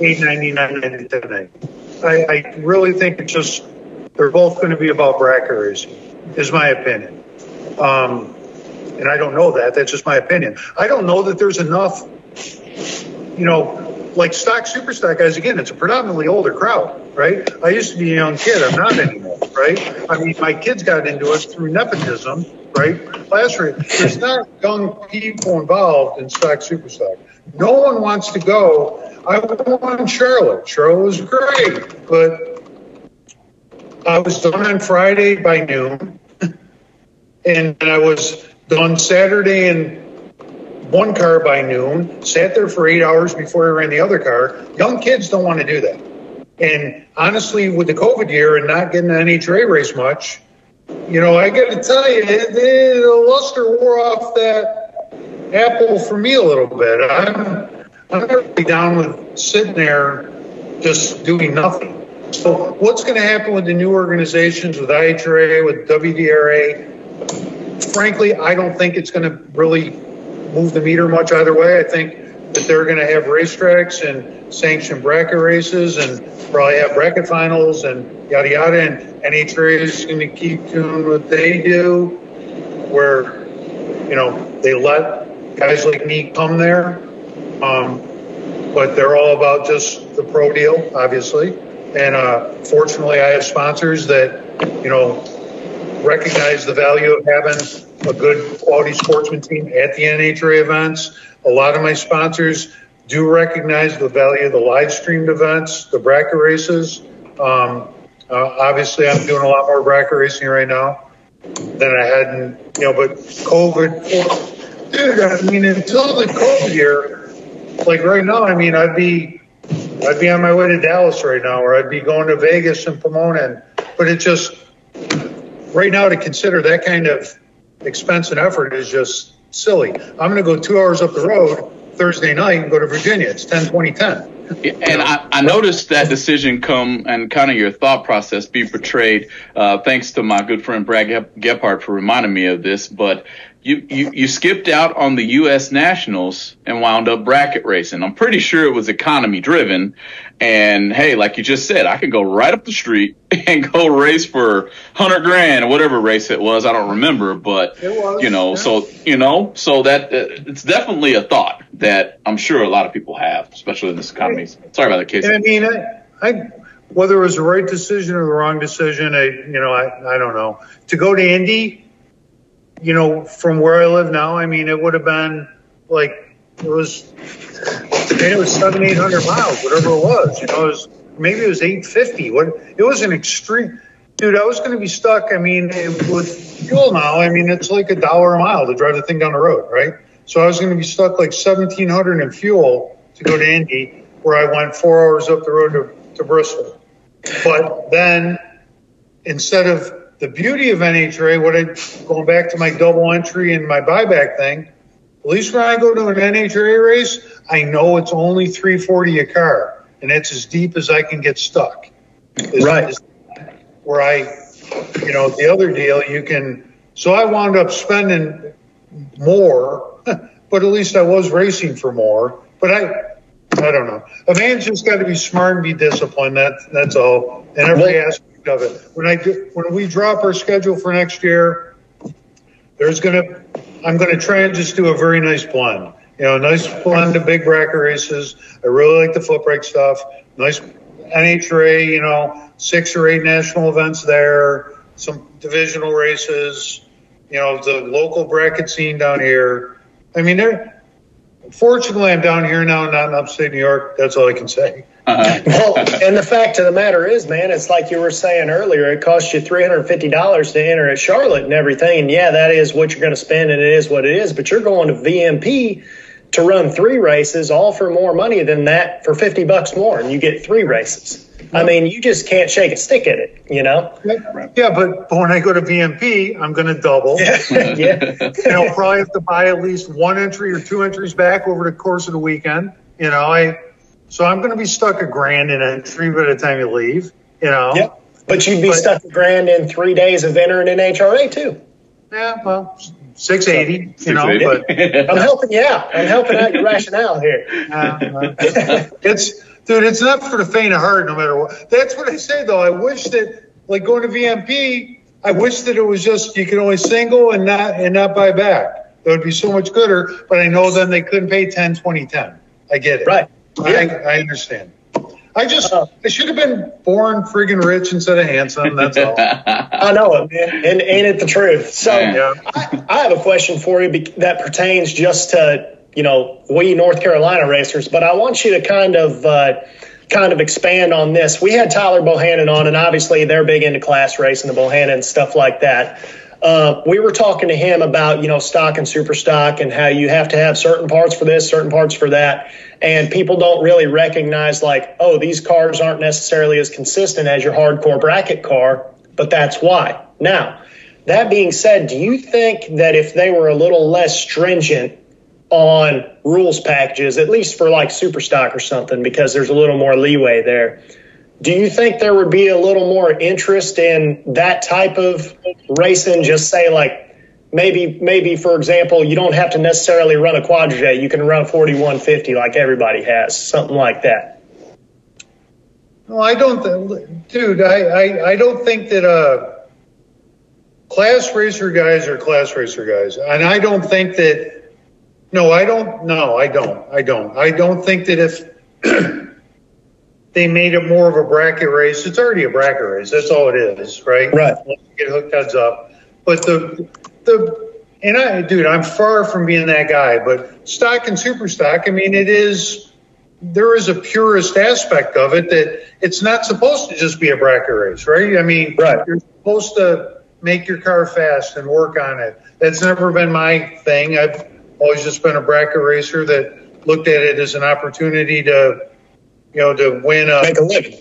S3: eight ninety nine ninety seven. I, I really think it's just they're both going to be about bracket racing, is my opinion. Um, and I don't know that. That's just my opinion. I don't know that there's enough, you know, like stock, super stock guys. Again, it's a predominantly older crowd, right? I used to be a young kid. I'm not anymore, right? I mean, my kids got into it through nepotism, right? Last year, there's not young people involved in stock, super stock. No one wants to go. I won Charlotte. Charlotte was great, but I was done on Friday by noon, and I was done Saturday in one car by noon, sat there for eight hours before I ran the other car. Young kids don't want to do that. And honestly, with the COVID year and not getting an NHRA race much, you know, I got to tell you, the, the luster wore off that apple for me a little bit. I'm, I'm really down with sitting there just doing nothing. So, what's going to happen with the new organizations, with IHRA, with WDRA? Frankly, I don't think it's going to really move the meter much either way. I think that they're going to have racetracks and sanctioned bracket races and probably have bracket finals and yada yada. And NHRA is going to keep doing what they do, where you know they let guys like me come there, um, but they're all about just the pro deal, obviously. And uh, fortunately, I have sponsors that you know recognize the value of having a good quality sportsman team at the NHRA events. A lot of my sponsors do recognize the value of the live streamed events, the bracket races. Um, uh, obviously, I'm doing a lot more bracket racing right now than I had in, you know, but COVID, dude, I mean, until the COVID year, like right now, I mean, I'd be, I'd be on my way to Dallas right now, or I'd be going to Vegas and Pomona, but it just, right now to consider that kind of expense and effort is just silly. I'm going to go two hours up the road Thursday night and go to Virginia. It's 10 20 10.
S2: And I, I, noticed that decision come and kind of your thought process be portrayed, uh, thanks to my good friend Brad Gephardt for reminding me of this. But you, you, you skipped out on the U.S. Nationals and wound up bracket racing. I'm pretty sure it was economy driven. And hey, like you just said, I could go right up the street and go race for hundred grand or whatever race it was. I don't remember, but was, you know, yeah. so you know, so that uh, it's definitely a thought that I'm sure a lot of people have, especially in this economy. Sorry about the case.
S3: I mean, I, I whether it was the right decision or the wrong decision, I you know, I I don't know. To go to Indy you know, from where I live now, I mean, it would have been like it was. it was seven, eight hundred miles, whatever it was. You know, it was maybe it was eight fifty. What it was an extreme. Dude, I was going to be stuck. I mean, with fuel now, I mean, it's like a dollar a mile to drive the thing down the road, right? So I was going to be stuck like seventeen hundred in fuel to go to Indy, where I went four hours up the road to, to Bristol. But then instead of the beauty of NHRA, what I going back to my double entry and my buyback thing, at least when I go to an NHRA race, I know it's only 340 a car, and it's as deep as I can get stuck.
S1: Is, right.
S3: Where I, you know, the other deal you can. So I wound up spending more, but at least I was racing for more. But I, I don't know. A man's just got to be smart and be disciplined. That that's all. And every aspect of it. When I do, when we drop our schedule for next year, there's gonna I'm gonna try and just do a very nice blend. You know, nice blend of big bracket races. I really like the foot brake stuff. Nice NHRA, you know, six or eight national events there, some divisional races, you know, the local bracket scene down here. I mean, there. Fortunately, I'm down here now, not in upstate New York. That's all I can say.
S1: Uh-huh. well, and the fact of the matter is, man, it's like you were saying earlier. It costs you three hundred fifty dollars to enter at Charlotte and everything. And yeah, that is what you're going to spend, and it is what it is. But you're going to VMP to run three races, all for more money than that for fifty bucks more, and you get three races. I mean, you just can't shake a stick at it, you know?
S3: Yeah, but, but when I go to VMP, I'm going to double.
S1: Yeah. yeah.
S3: and I'll probably have to buy at least one entry or two entries back over the course of the weekend. You know, I so I'm going to be stuck a grand in entry by the time you leave, you know.
S1: Yep. But you'd be but, stuck a grand in three days of entering NHRA too.
S3: Yeah, well, 680, you know, but
S1: I'm helping you out. I'm helping out your rationale here.
S3: Uh, it's, dude, it's not for the faint of heart, no matter what. That's what I say, though. I wish that, like going to VMP, I wish that it was just you could only single and not and not buy back. That would be so much gooder. But I know then they couldn't pay 10, 20, 10. I get it.
S1: Right.
S3: I, I understand. I just uh, I should have been born friggin' rich instead of handsome. That's all. I
S1: know it, man, and ain't it the truth? So yeah. I, I, have a question for you that pertains just to you know we North Carolina racers, but I want you to kind of. Uh, kind of expand on this. We had Tyler Bohannon on, and obviously they're big into class racing, the Bohannon and stuff like that. Uh, we were talking to him about you know stock and super stock and how you have to have certain parts for this, certain parts for that, and people don't really recognize like, oh, these cars aren't necessarily as consistent as your hardcore bracket car, but that's why. Now, that being said, do you think that if they were a little less stringent on rules packages, at least for like super stock or something, because there's a little more leeway there? Do you think there would be a little more interest in that type of racing? Just say like maybe maybe for example, you don't have to necessarily run a quadra You can run 4150 like everybody has, something like that.
S3: No, I don't, dude. I, I I don't think that uh class racer guys are class racer guys, and I don't think that. No, I don't. No, I don't. I don't. I don't think that if they made it more of a bracket race. It's already a bracket race. That's all it is, right?
S1: Right.
S3: Get hooked heads up. But the the and I, dude, I'm far from being that guy. But stock and super stock, I mean, it is. There is a purist aspect of it that it's not supposed to just be a bracket race, right? I mean,
S1: right.
S3: you're supposed to make your car fast and work on it. That's never been my thing. I've always just been a bracket racer that looked at it as an opportunity to you know, to win a
S1: make a living.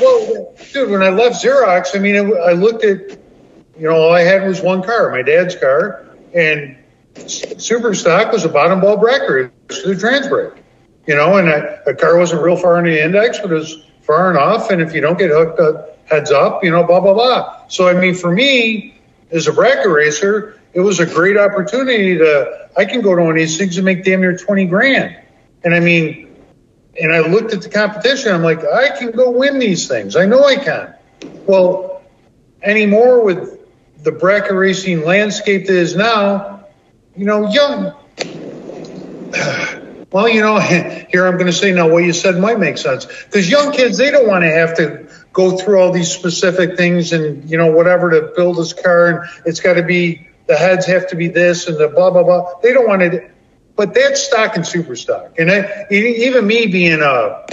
S3: Well, dude, when I left Xerox, I mean, it, I looked at, you know, all I had was one car, my dad's car, and super stock was a bottom ball bracket to the trans brake, you know, and I, the car wasn't real far in the index, but it was far enough. And if you don't get hooked up, heads up, you know, blah blah blah. So I mean, for me as a bracket racer, it was a great opportunity to I can go to one of these things and make damn near twenty grand. And I mean, and I looked at the competition. I'm like, I can go win these things. I know I can. Well, anymore with the bracket racing landscape that is now, you know, young. Well, you know, here I'm going to say now what you said might make sense because young kids they don't want to have to go through all these specific things and you know whatever to build this car and it's got to be the heads have to be this and the blah blah blah. They don't want it, but that's stock and super stock. And I, even me being a,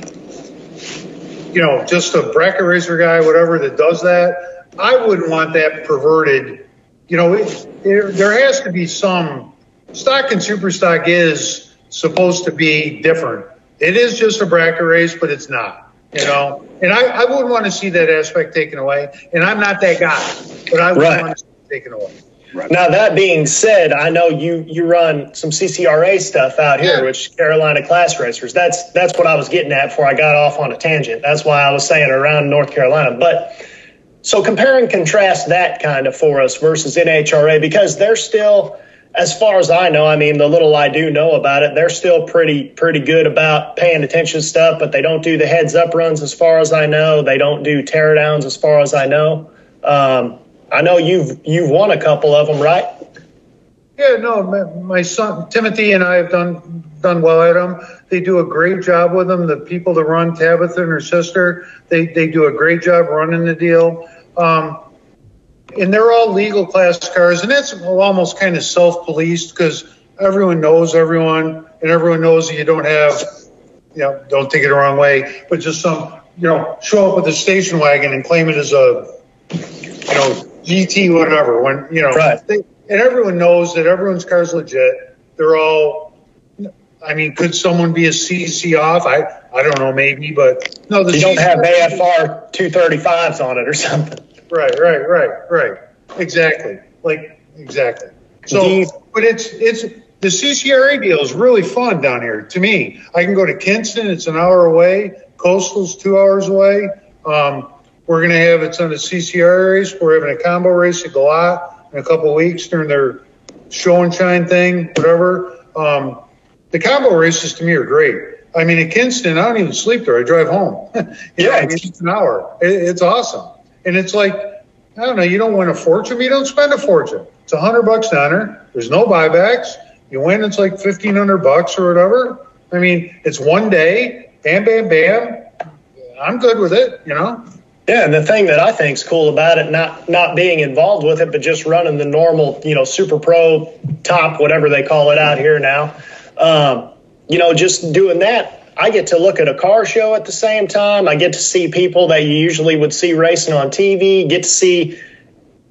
S3: you know, just a bracket racer guy, whatever that does that, I wouldn't want that perverted. You know, it, there, there has to be some stock and super stock is supposed to be different. It is just a bracket race, but it's not. You know, and I, I wouldn't want to see that aspect taken away. And I'm not that guy, but I would right. want to see it taken away.
S1: Right. Now that being said, I know you you run some CCRA stuff out here, yeah. which Carolina Class Racers. That's that's what I was getting at before I got off on a tangent. That's why I was saying around North Carolina. But so compare and contrast that kind of for us versus NHRA because they're still, as far as I know, I mean the little I do know about it, they're still pretty pretty good about paying attention to stuff, but they don't do the heads up runs as far as I know. They don't do teardowns as far as I know. Um, I know you've you've won a couple of them, right?
S3: Yeah, no, my, my, son Timothy and I have done done well at them. They do a great job with them. The people that run Tabitha and her sister, they they do a great job running the deal. Um, and they're all legal class cars, and that's almost kind of self policed because everyone knows everyone, and everyone knows that you don't have, you know, don't take it the wrong way, but just some, you know, show up with a station wagon and claim it as a, you know, GT whatever. When you know,
S1: right.
S3: they, and everyone knows that everyone's car's legit. They're all. I mean, could someone be a CC off? I I don't know, maybe, but
S1: no. The you don't have AFR two thirty fives on it or something.
S3: Right, right, right, right. Exactly. Like exactly. So, but it's it's the CCRA deal is really fun down here to me. I can go to Kinston; it's an hour away. Coastal's two hours away. Um, we're going to have it's on the CCR race. We're having a combo race at Galot in a couple weeks during their show and shine thing, whatever. Um, the combo races to me are great. I mean, at Kinston, I don't even sleep there. I drive home. yeah, know, I mean, it's an hour. It, it's awesome, and it's like I don't know. You don't win a fortune, you don't spend a fortune. It's a hundred bucks to enter. There's no buybacks. You win, it's like fifteen hundred bucks or whatever. I mean, it's one day. Bam, bam, bam. I'm good with it. You know.
S1: Yeah, and the thing that I think is cool about it, not not being involved with it, but just running the normal, you know, super pro top, whatever they call it out here now. Um, you know, just doing that, I get to look at a car show at the same time. I get to see people that you usually would see racing on TV. Get to see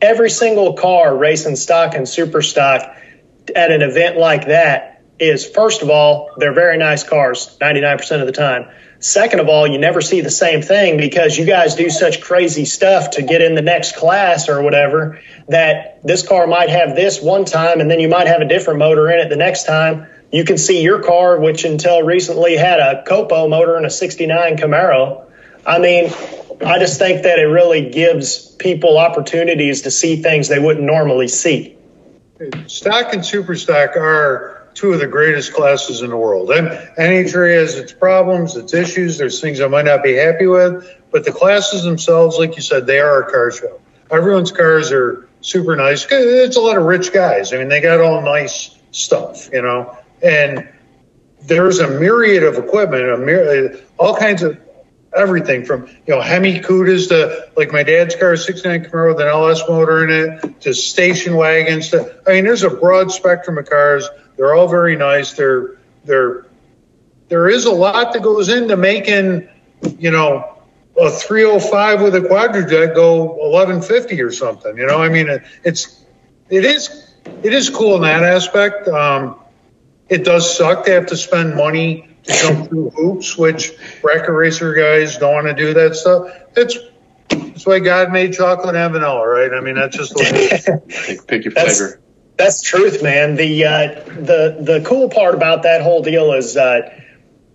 S1: every single car racing stock and super stock at an event like that is first of all, they're very nice cars 99% of the time. Second of all, you never see the same thing because you guys do such crazy stuff to get in the next class or whatever that this car might have this one time and then you might have a different motor in it the next time. You can see your car, which until recently had a COPO motor and a 69 Camaro. I mean, I just think that it really gives people opportunities to see things they wouldn't normally see.
S3: Stock and super stock are two of the greatest classes in the world. And NHRA has its problems, its issues. There's things I might not be happy with, but the classes themselves, like you said, they are a car show. Everyone's cars are super nice. It's a lot of rich guys. I mean, they got all nice stuff, you know, and there's a myriad of equipment, a myriad, uh, all kinds of everything from you know Hemi Cudas to like my dad's car, 69 Camaro with an LS motor in it, to station wagons. To I mean, there's a broad spectrum of cars. They're all very nice. They're they're there is a lot that goes into making you know a 305 with a Quadrajet go 1150 or something. You know, I mean, it, it's it is it is cool in that aspect. Um, it does suck to have to spend money to jump through hoops, which bracket racer guys don't want to do that stuff. That's that's why God made chocolate and vanilla, right? I mean, that's just the
S2: way. pick, your
S1: that's,
S2: flavor.
S1: That's truth, man. The uh, the the cool part about that whole deal is, uh,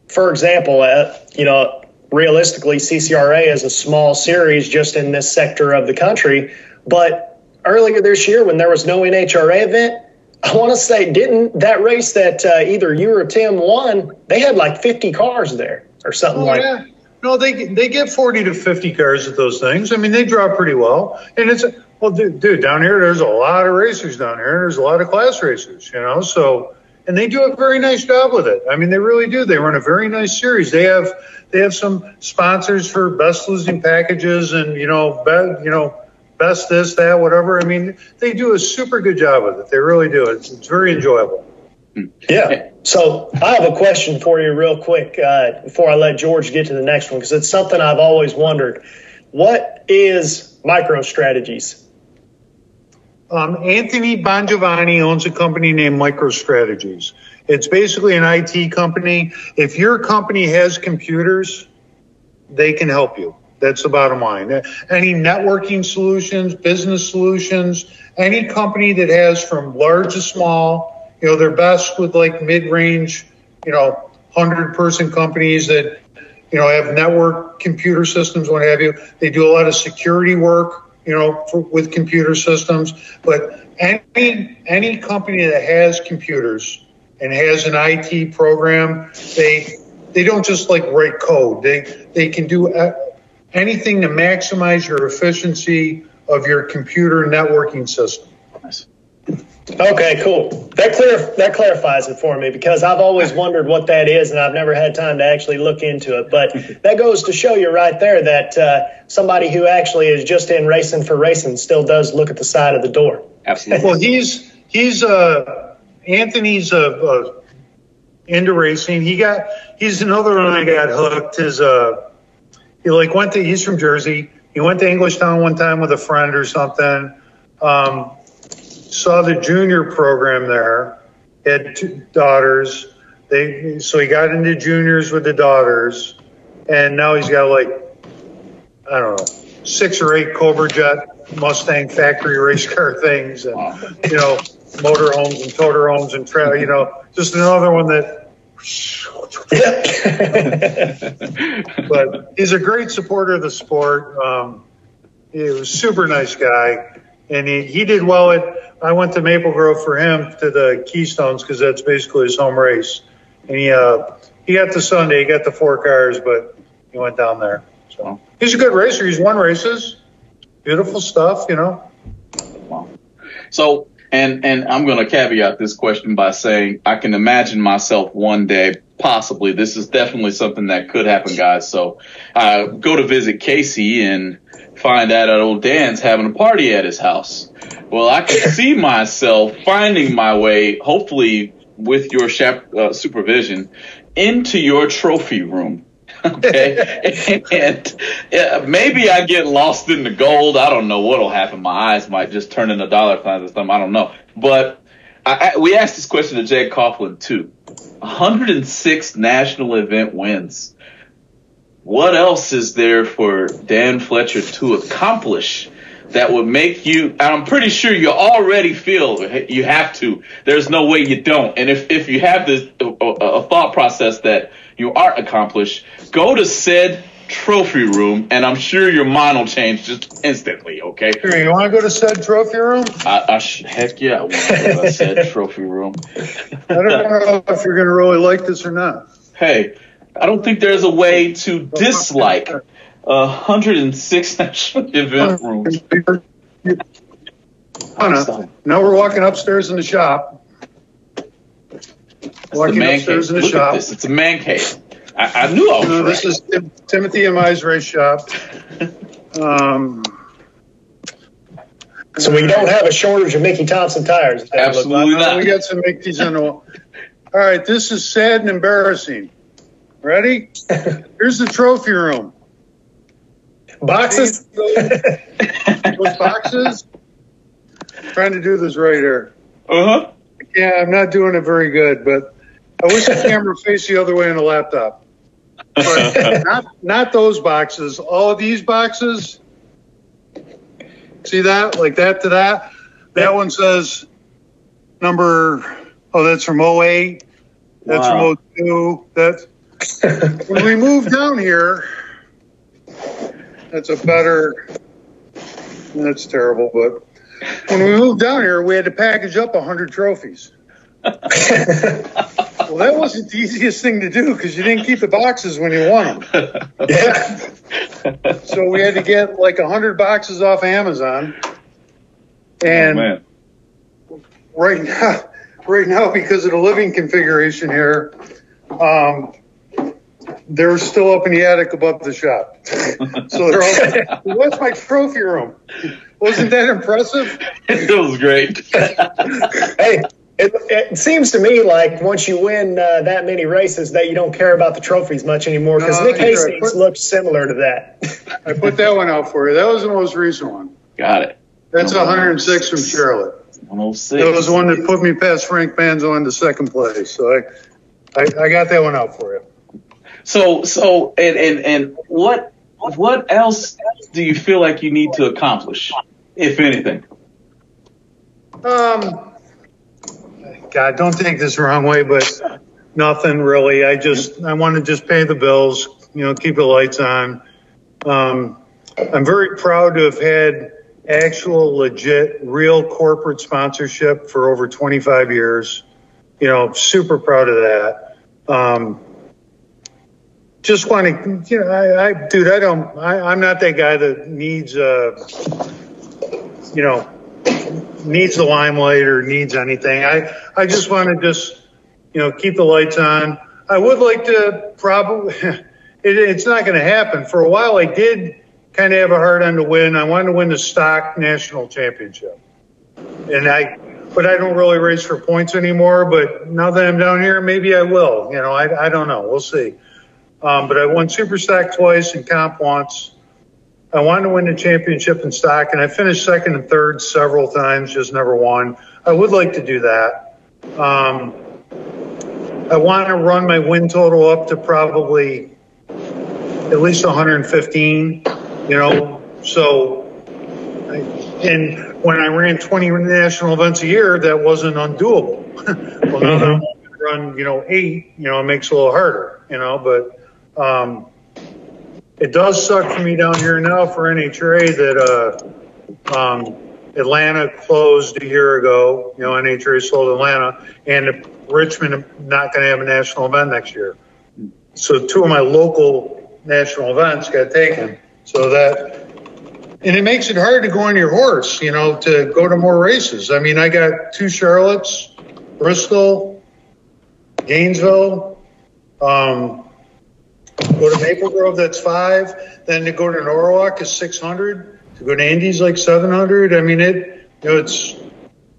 S1: for example, uh, you know, realistically, CCRA is a small series just in this sector of the country. But earlier this year, when there was no NHRA event, I want to say, didn't that race that uh, either you or Tim won? They had like 50 cars there or something oh, like. Yeah.
S3: No, they they get 40 to 50 cars at those things. I mean, they draw pretty well, and it's well, dude, dude, down here there's a lot of racers down here. And there's a lot of class racers, you know. So, and they do a very nice job with it. I mean, they really do. They run a very nice series. They have they have some sponsors for best losing packages, and you know, bet, you know best this, that, whatever. I mean, they do a super good job with it. They really do. It's, it's very enjoyable.
S1: Yeah. So I have a question for you, real quick, uh, before I let George get to the next one, because it's something I've always wondered. What is MicroStrategies?
S3: Um, Anthony Bongiovanni owns a company named MicroStrategies. It's basically an IT company. If your company has computers, they can help you. That's the bottom line. Any networking solutions, business solutions, any company that has from large to small, you know, they're best with like mid-range, you know, hundred person companies that, you know, have network computer systems, what have you. They do a lot of security work, you know, for, with computer systems. But any any company that has computers and has an IT program, they they don't just like write code. They they can do uh, anything to maximize your efficiency of your computer networking system.
S1: Okay, cool. That clear that clarifies it for me because I've always wondered what that is, and I've never had time to actually look into it. But that goes to show you right there that uh, somebody who actually is just in racing for racing still does look at the side of the door.
S2: Absolutely.
S3: well, he's he's uh, Anthony's uh, uh, into racing. He got he's another one I got hooked. His uh, he like went to he's from Jersey. He went to Englishtown one time with a friend or something. Um, saw the junior program there. Had two daughters. They so he got into juniors with the daughters, and now he's got like I don't know six or eight Cobra Jet Mustang factory race car things, and you know motor homes and toter homes and tra- you know just another one that but he's a great supporter of the sport. Um, he was a super nice guy, and he, he did well at. I went to Maple Grove for him to the Keystones because that's basically his home race, and he uh, he got the Sunday, he got the four cars, but he went down there. So he's a good racer. He's won races, beautiful stuff, you know.
S2: So and and I'm going to caveat this question by saying I can imagine myself one day possibly this is definitely something that could happen, guys. So uh, go to visit Casey and find out that old Dan's having a party at his house. Well, I can see myself finding my way, hopefully with your uh, supervision, into your trophy room Okay, and yeah, maybe I get lost in the gold. I don't know what'll happen. My eyes might just turn into dollar signs or something. I don't know. But I, I, we asked this question to Jay Coughlin too. 106 national event wins. What else is there for Dan Fletcher to accomplish that would make you, I'm pretty sure you already feel you have to. There's no way you don't. And if, if you have this, a, a thought process that you aren't accomplished, go to said trophy room, and I'm sure your mind will change just instantly. Okay.
S3: Here, you want to go to said trophy room?
S2: I, I sh- heck yeah, I want to go to said trophy room.
S3: I don't know if you're going to really like this or not.
S2: Hey, I don't think there's a way to dislike 106 national event rooms.
S3: Anna, now we're walking upstairs in the shop.
S2: It's the
S3: Walking
S2: man
S3: upstairs
S2: cave.
S3: in the
S2: Look at
S3: shop.
S2: this. It's a man cave. I, I knew I was
S3: No,
S2: right.
S3: this is Tim- Timothy and I's race shop. Um,
S1: So we don't have a shortage of Mickey Thompson tires.
S2: Absolutely
S3: uh,
S2: not.
S3: we got some Mickey's in the wall. All right, this is sad and embarrassing. Ready? Here's the trophy room.
S1: Boxes.
S3: Those boxes. Trying to do this right here.
S2: Uh huh.
S3: Yeah, I'm not doing it very good, but I wish the camera faced the other way on the laptop. But not not those boxes. All of these boxes. See that? Like that to that. That one says number. Oh, that's from 08. That's
S2: Wow.
S3: from 02. That's when we moved down here. That's a better. That's terrible, but when we moved down here, we had to package up 100 trophies. Well, that wasn't the easiest thing to do because you didn't keep the boxes when you won them.
S1: yeah.
S3: So we had to get like 100 boxes off Amazon. And
S2: man.
S3: right now, right now, because of the living configuration here, um, they're still up in the attic above the shop. so they're all, what's my trophy room? Wasn't that impressive?
S2: it was great.
S1: hey, it, it seems to me like once you win uh, that many races, that you don't care about the trophies much anymore. Because
S3: No,
S1: Nick
S3: you're.
S1: Hastings
S3: Put-
S1: looked similar to that.
S3: I put that one out for you. That was the most recent one.
S2: Got it.
S3: That's 106 from Charlotte.
S2: 106.
S3: That was the one that put me past Frank Manzo into second place. So I, I, I got that one out for you.
S2: So so and and and what what else do you feel like you need to accomplish, if anything?
S3: Um, God, don't take this the wrong way, but nothing really. I just, I want to just pay the bills, you know, keep the lights on. Um, I'm very proud to have had actual, legit, real corporate sponsorship for over 25 years. You know, super proud of that. Um, just want to, you know, I, I, dude, I don't, I, I'm not that guy that needs, uh, you know, needs the limelight or needs anything. I, I just want to just, you know, keep the lights on. I would like to probably, it, it's not going to happen. For a while, I did kind of have a hard on to win. I wanted to win the stock national championship. And I, but I don't really race for points anymore. But now that I'm down here, maybe I will. You know, I, I don't know. We'll see. Um, but I won super stock twice and comp once. I wanted to win the championship in stock, and I finished second and third several times, just never won. I would like to do that. Um, I want to run my win total up to probably at least 115, you know. So, I, and when I ran 20 national events a year, that wasn't undoable. well, now that I'm going to run, you know, eight, you know, it makes it a little harder, you know, but. Um, it does suck for me down here now for NHRA that uh, um, Atlanta closed a year ago. You know, NHRA sold Atlanta, and Richmond not going to have a national event next year. So two of my local national events got taken. So that, and it makes it hard to go on your horse. You know, to go to more races. I mean, I got two Charlottes, Bristol, Gainesville. Um, go to Maple Grove, that's five. Then to go to Norwalk is 600. To go to Indy's like 700. I mean, it, you know, it's,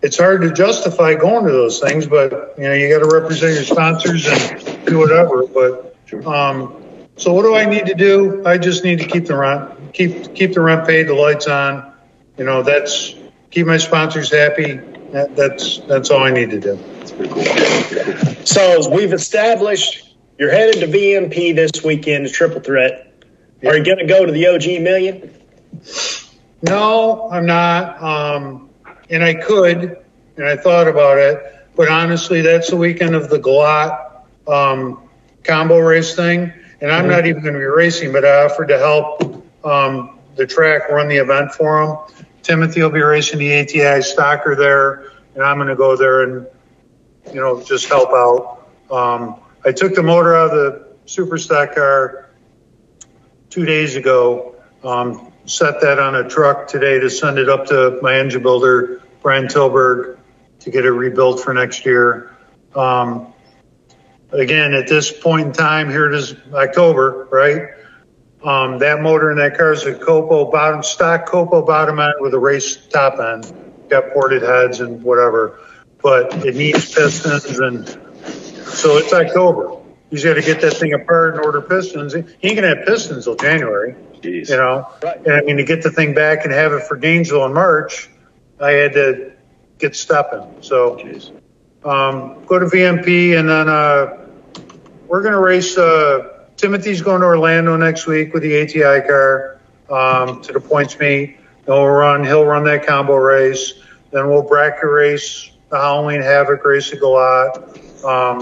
S3: it's hard to justify going to those things, but you know, you got to represent your sponsors and do whatever. But, um, So what do I need to do? I just need to keep the rent, keep keep the rent paid, the lights on. You know, that's keep my sponsors happy. That, that's that's all I need to do.
S1: So we've established you're headed to VMP this weekend, triple threat. Are you going to go to the OG Million?
S3: No, I'm not. Um, and I could, and I thought about it, but honestly, that's the weekend of the Galot um, combo race thing, and I'm not even going to be racing, but I offered to help um, the track run the event for them. Timothy will be racing the ATI Stocker there, and I'm going to go there and you know just help out. Um, I took the motor out of the super stock car two days ago. Um, set that on a truck today to send it up to my engine builder, Brian Tilburg, to get it rebuilt for next year. Um, again, at this point in time, here it is October, right? Um, that motor in that car is a COPO bottom, stock COPO bottom end with a race top end. Got ported heads and whatever, but it needs pistons and so it's October. He's got to get that thing apart and order pistons. He ain't gonna have pistons till January.
S2: Jeez.
S3: You know, right. and I mean to get the thing back and have it for Gainesville in March, I had to get stepping. So
S2: Jeez.
S3: um, go to VMP and then uh, we're gonna race. Uh, Timothy's going to Orlando next week with the ATI car um, to the points meet. Then we'll run. He'll run that combo race. Then we'll bracket race the Halloween Havoc race at Galot. Um,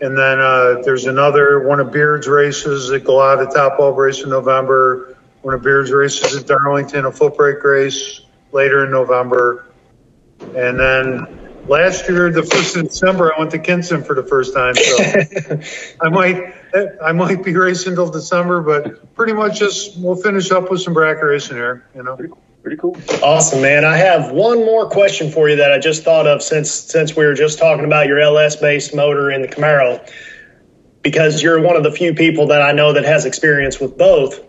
S3: and then uh, there's another one of Beard's races at Galata Top Bulb race in November. One of Beard's races at Darlington, a foot brake race later in November. And then last year, the first of December, I went to Kinston for the first time. So I might I might be racing till December, but pretty much just we'll finish up with some bracket racing here. You know.
S2: Pretty cool.
S1: Awesome, man. I have one more question for you that I just thought of since since we were just talking about your LS based motor in the Camaro, because you're one of the few people that I know that has experience with both.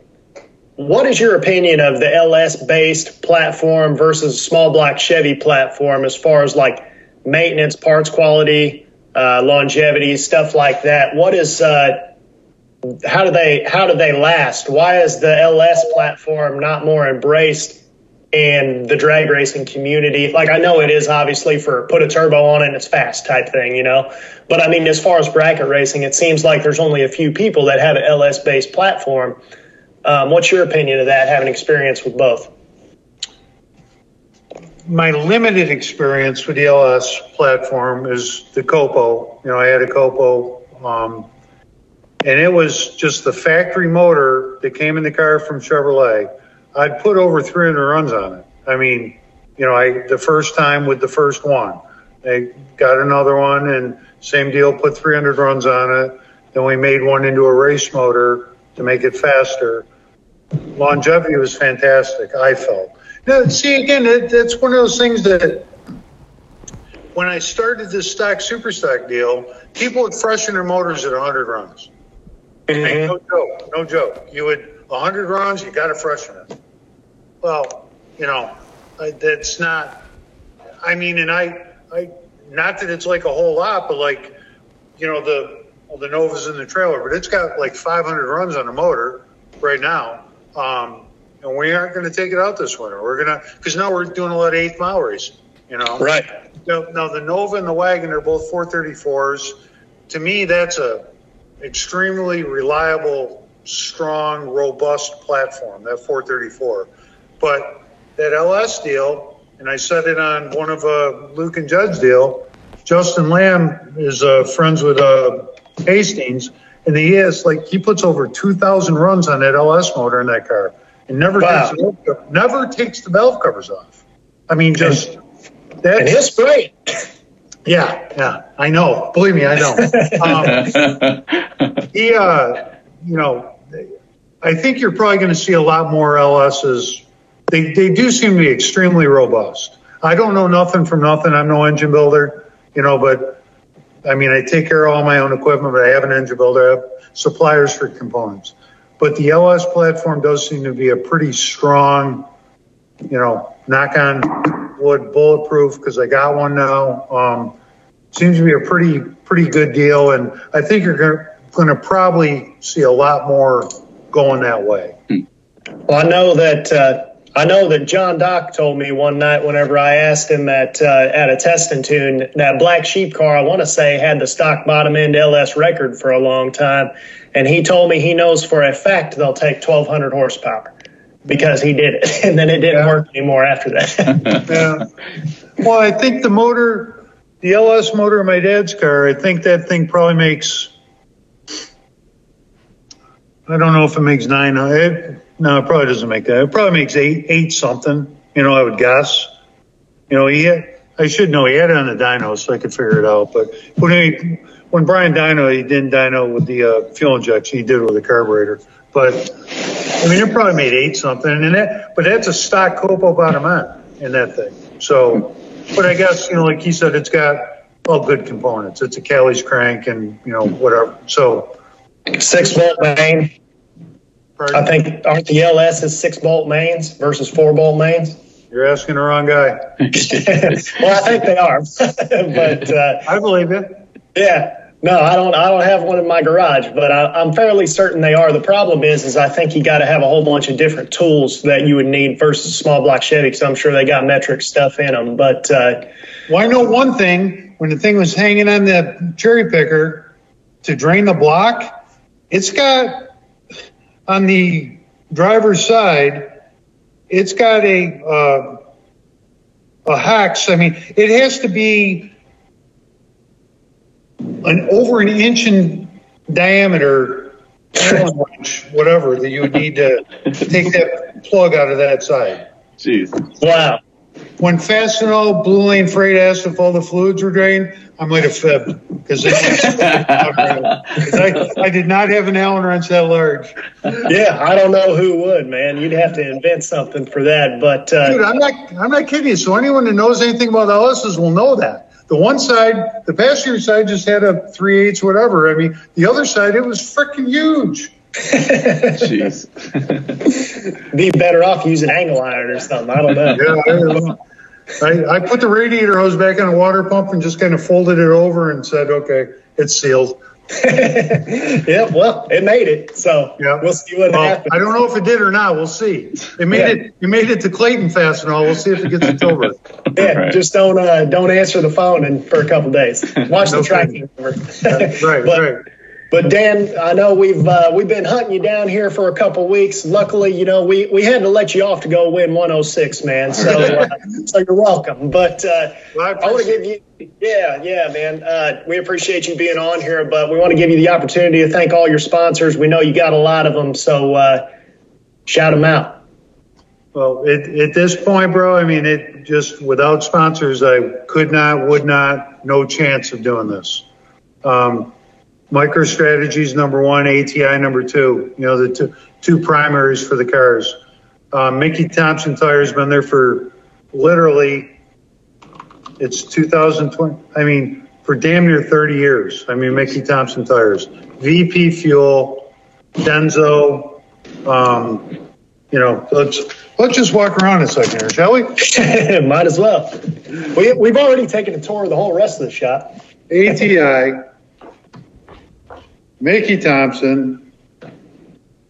S1: What is your opinion of the LS based platform versus small block Chevy platform as far as like maintenance, parts quality, uh, longevity, stuff like that? What is uh, how do they how do they last? Why is the LS platform not more embraced in the drag racing community? Like I know it is obviously for put a turbo on it and it's fast type thing, you know. But I mean, as far as bracket racing, it seems like there's only a few people that have an LS based platform. Um, what's your opinion of that? Having experience with both.
S3: my limited experience with the LS platform is the COPO. You know, I had a COPO, um, and it was just the factory motor that came in the car from Chevrolet. I'd put over 300 runs on it. I mean, you know, I the first time with the first one, I got another one, and same deal, put 300 runs on it. Then we made one into a race motor to make it faster. Longevity was fantastic. I felt. Now, see, again, that, that's one of those things that when I started this stock super stock deal, people would freshen their motors at 100 runs. Mm-hmm. Hey, no joke, no joke. You would 100 runs, you got to freshen it. Well, you know, I- that's not. I mean, and I, I, not that it's like a whole lot, but like, you know, the well, the Nova's in the trailer, but it's got like 500 runs on the motor right now. Um, and we aren't going to take it out this winter. We're going to, because now we're doing a lot of eighth mile racing, you know?
S1: Right.
S3: Now, now the Nova and the Wagon are both 434s. To me, that's a extremely reliable, strong, robust platform. That 434. But that LS deal, and I said it on one of uh, Luke and Judd's deal. Justin Lamb is uh, friends with uh, Hastings, and he is like he puts over 2,000 runs on that LS motor in that car, and never
S1: Wow.
S3: takes the valve never takes the valve covers off. I mean, just that's
S1: And spray
S3: yeah, yeah, I know. Believe me, I know. Um, he, uh, you know, I think you're probably going to see a lot more LSs. They, they do seem to be extremely robust. I don't know nothing from nothing. I'm no engine builder, you know, but I mean, I take care of all my own equipment, but I have an engine builder. I have suppliers for components. But the LS platform does seem to be a pretty strong, you know, knock on wood, bulletproof because I got one now. Um, seems to be a pretty pretty good deal, and I think you're going to probably see a lot more going that way.
S1: Well, I know that uh, I know that John Dock told me one night whenever I asked him at uh, at a testing tune that Black Sheep car I want to say had the stock bottom end LS record for a long time, and he told me he knows for a fact they'll take 1200 horsepower because he did it, and then it didn't
S3: Yeah.
S1: work anymore after that.
S3: Yeah. Well, I think the motor, the LS motor in my dad's car, I think that thing probably makes. I don't know if it makes nine. It, no, it probably doesn't make that. It probably makes eight, eight something. You know, I would guess. You know, he had, I should know he had it on the dyno, so I could figure it out. But when he, when Brian dyno, he didn't dyno with the uh, fuel injection. He did it with a carburetor. But I mean, it probably made eight something, and that, but that's a stock COPO bottom end in that thing. So, but I guess you know, like he said, it's got all good components. It's a Callies crank, and you know, whatever. So,
S1: six bolt main. I think aren't the LS's six bolt mains versus four bolt mains?
S3: you're asking the wrong guy.
S1: well, I think they are, but uh,
S3: I believe it.
S1: yeah, no, I don't. I don't have one in my garage, but I, I'm fairly certain they are. The problem is, is I think you got to have a whole bunch of different tools that you would need versus small block Chevy. Because I'm sure they got metric stuff in them, but uh,
S3: Well, I know one thing. When the thing was hanging on the cherry picker to drain the block, it's got on the driver's side, it's got a uh, a hex. I mean, it has to be an over an inch in diameter, Allen wrench, whatever that you would need to take that plug out of that side
S2: Jeez.
S1: wow.
S3: When Fastenal Blue Lane Freight asked if all the fluids were drained, I might have fibbed because I, I did not have an Allen wrench that large.
S1: Yeah, I don't know who would, man. You'd have to invent something for that, but uh,
S3: Dude, I'm not, I'm not kidding you. So anyone who knows anything about LSs will know that. The one side, the passenger side just had a three eighths whatever. I mean, the other side, it was freaking huge.
S2: Jeez.
S1: be better off using angle iron or something. I don't know.
S3: Yeah, I, don't know. I, I put the radiator hose back on a water pump and just kind of folded it over and said, okay, it's sealed.
S1: yeah, well, it made it, so
S3: Yeah.
S1: we'll see what
S3: Well,
S1: happens.
S3: I don't know if it did or not. We'll see. It made
S1: Yeah.
S3: it. It made it to Clayton Fastenal. We'll see if it gets to Tilburg.
S1: Yeah,
S2: Right.
S1: just don't uh, don't answer the phone and for a couple days. Watch the
S3: No
S1: tracking number.
S3: right,
S1: but,
S3: right.
S1: But Dan, I know we've uh, we've been hunting you down here for a couple weeks. Luckily, you know we, we had to let you off to go win 106, man. So uh, so you're welcome. But uh,
S3: Well, I
S1: I want to give you, yeah, yeah, man. Uh, we appreciate you being on here, but we want to give you the opportunity to thank all your sponsors. We know you got a lot of them, so uh, shout them out.
S3: Well, it, at this point, bro, I mean, it just without sponsors, I could not, would not, no chance of doing this. Um, MicroStrategies number one, ATI number two. You know, the two, two primaries for the cars. Um, Mickey Thompson Tires been there for literally, it's 2020. I mean, for damn near 30 years. I mean, Mickey Thompson Tires, VP Fuel, Denzo. Um, you know, let's let's just walk around a second here, shall we?
S1: Might as well. We, we've already taken a tour of the whole rest of the shop.
S3: ATI, Mickey Thompson,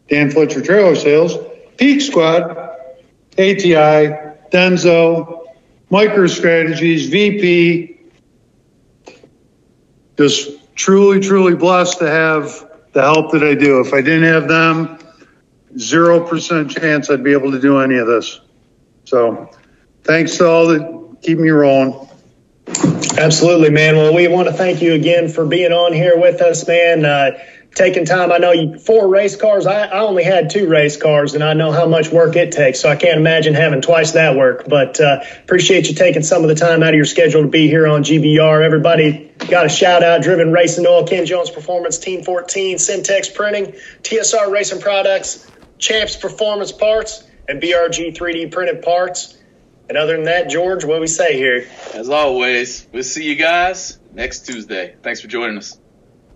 S3: Dan Fletcher Trailer Sales, Peak Squad, ATI, Denzo, MicroStrategies, VP. Just truly, truly blessed to have the help that I do. If I didn't have them, zero percent chance I'd be able to do any of this. So, thanks to all that keep me rolling.
S1: Absolutely, man. Well, we want to thank you again for being on here with us, man. Uh, taking time. I know you four race cars. I, I only had two race cars, and I know how much work it takes. So I can't imagine having twice that work. But uh, appreciate you taking some of the time out of your schedule to be here on GBR. Everybody got a shout out. Driven Racing Oil, Ken Jones Performance, Team 14, Syntex Printing, TSR Racing Products, Champs Performance Parts, and BRG 3D Printed Parts. And other than that, George, what do we say here?
S2: As always, we'll see you guys next Tuesday. Thanks for joining us.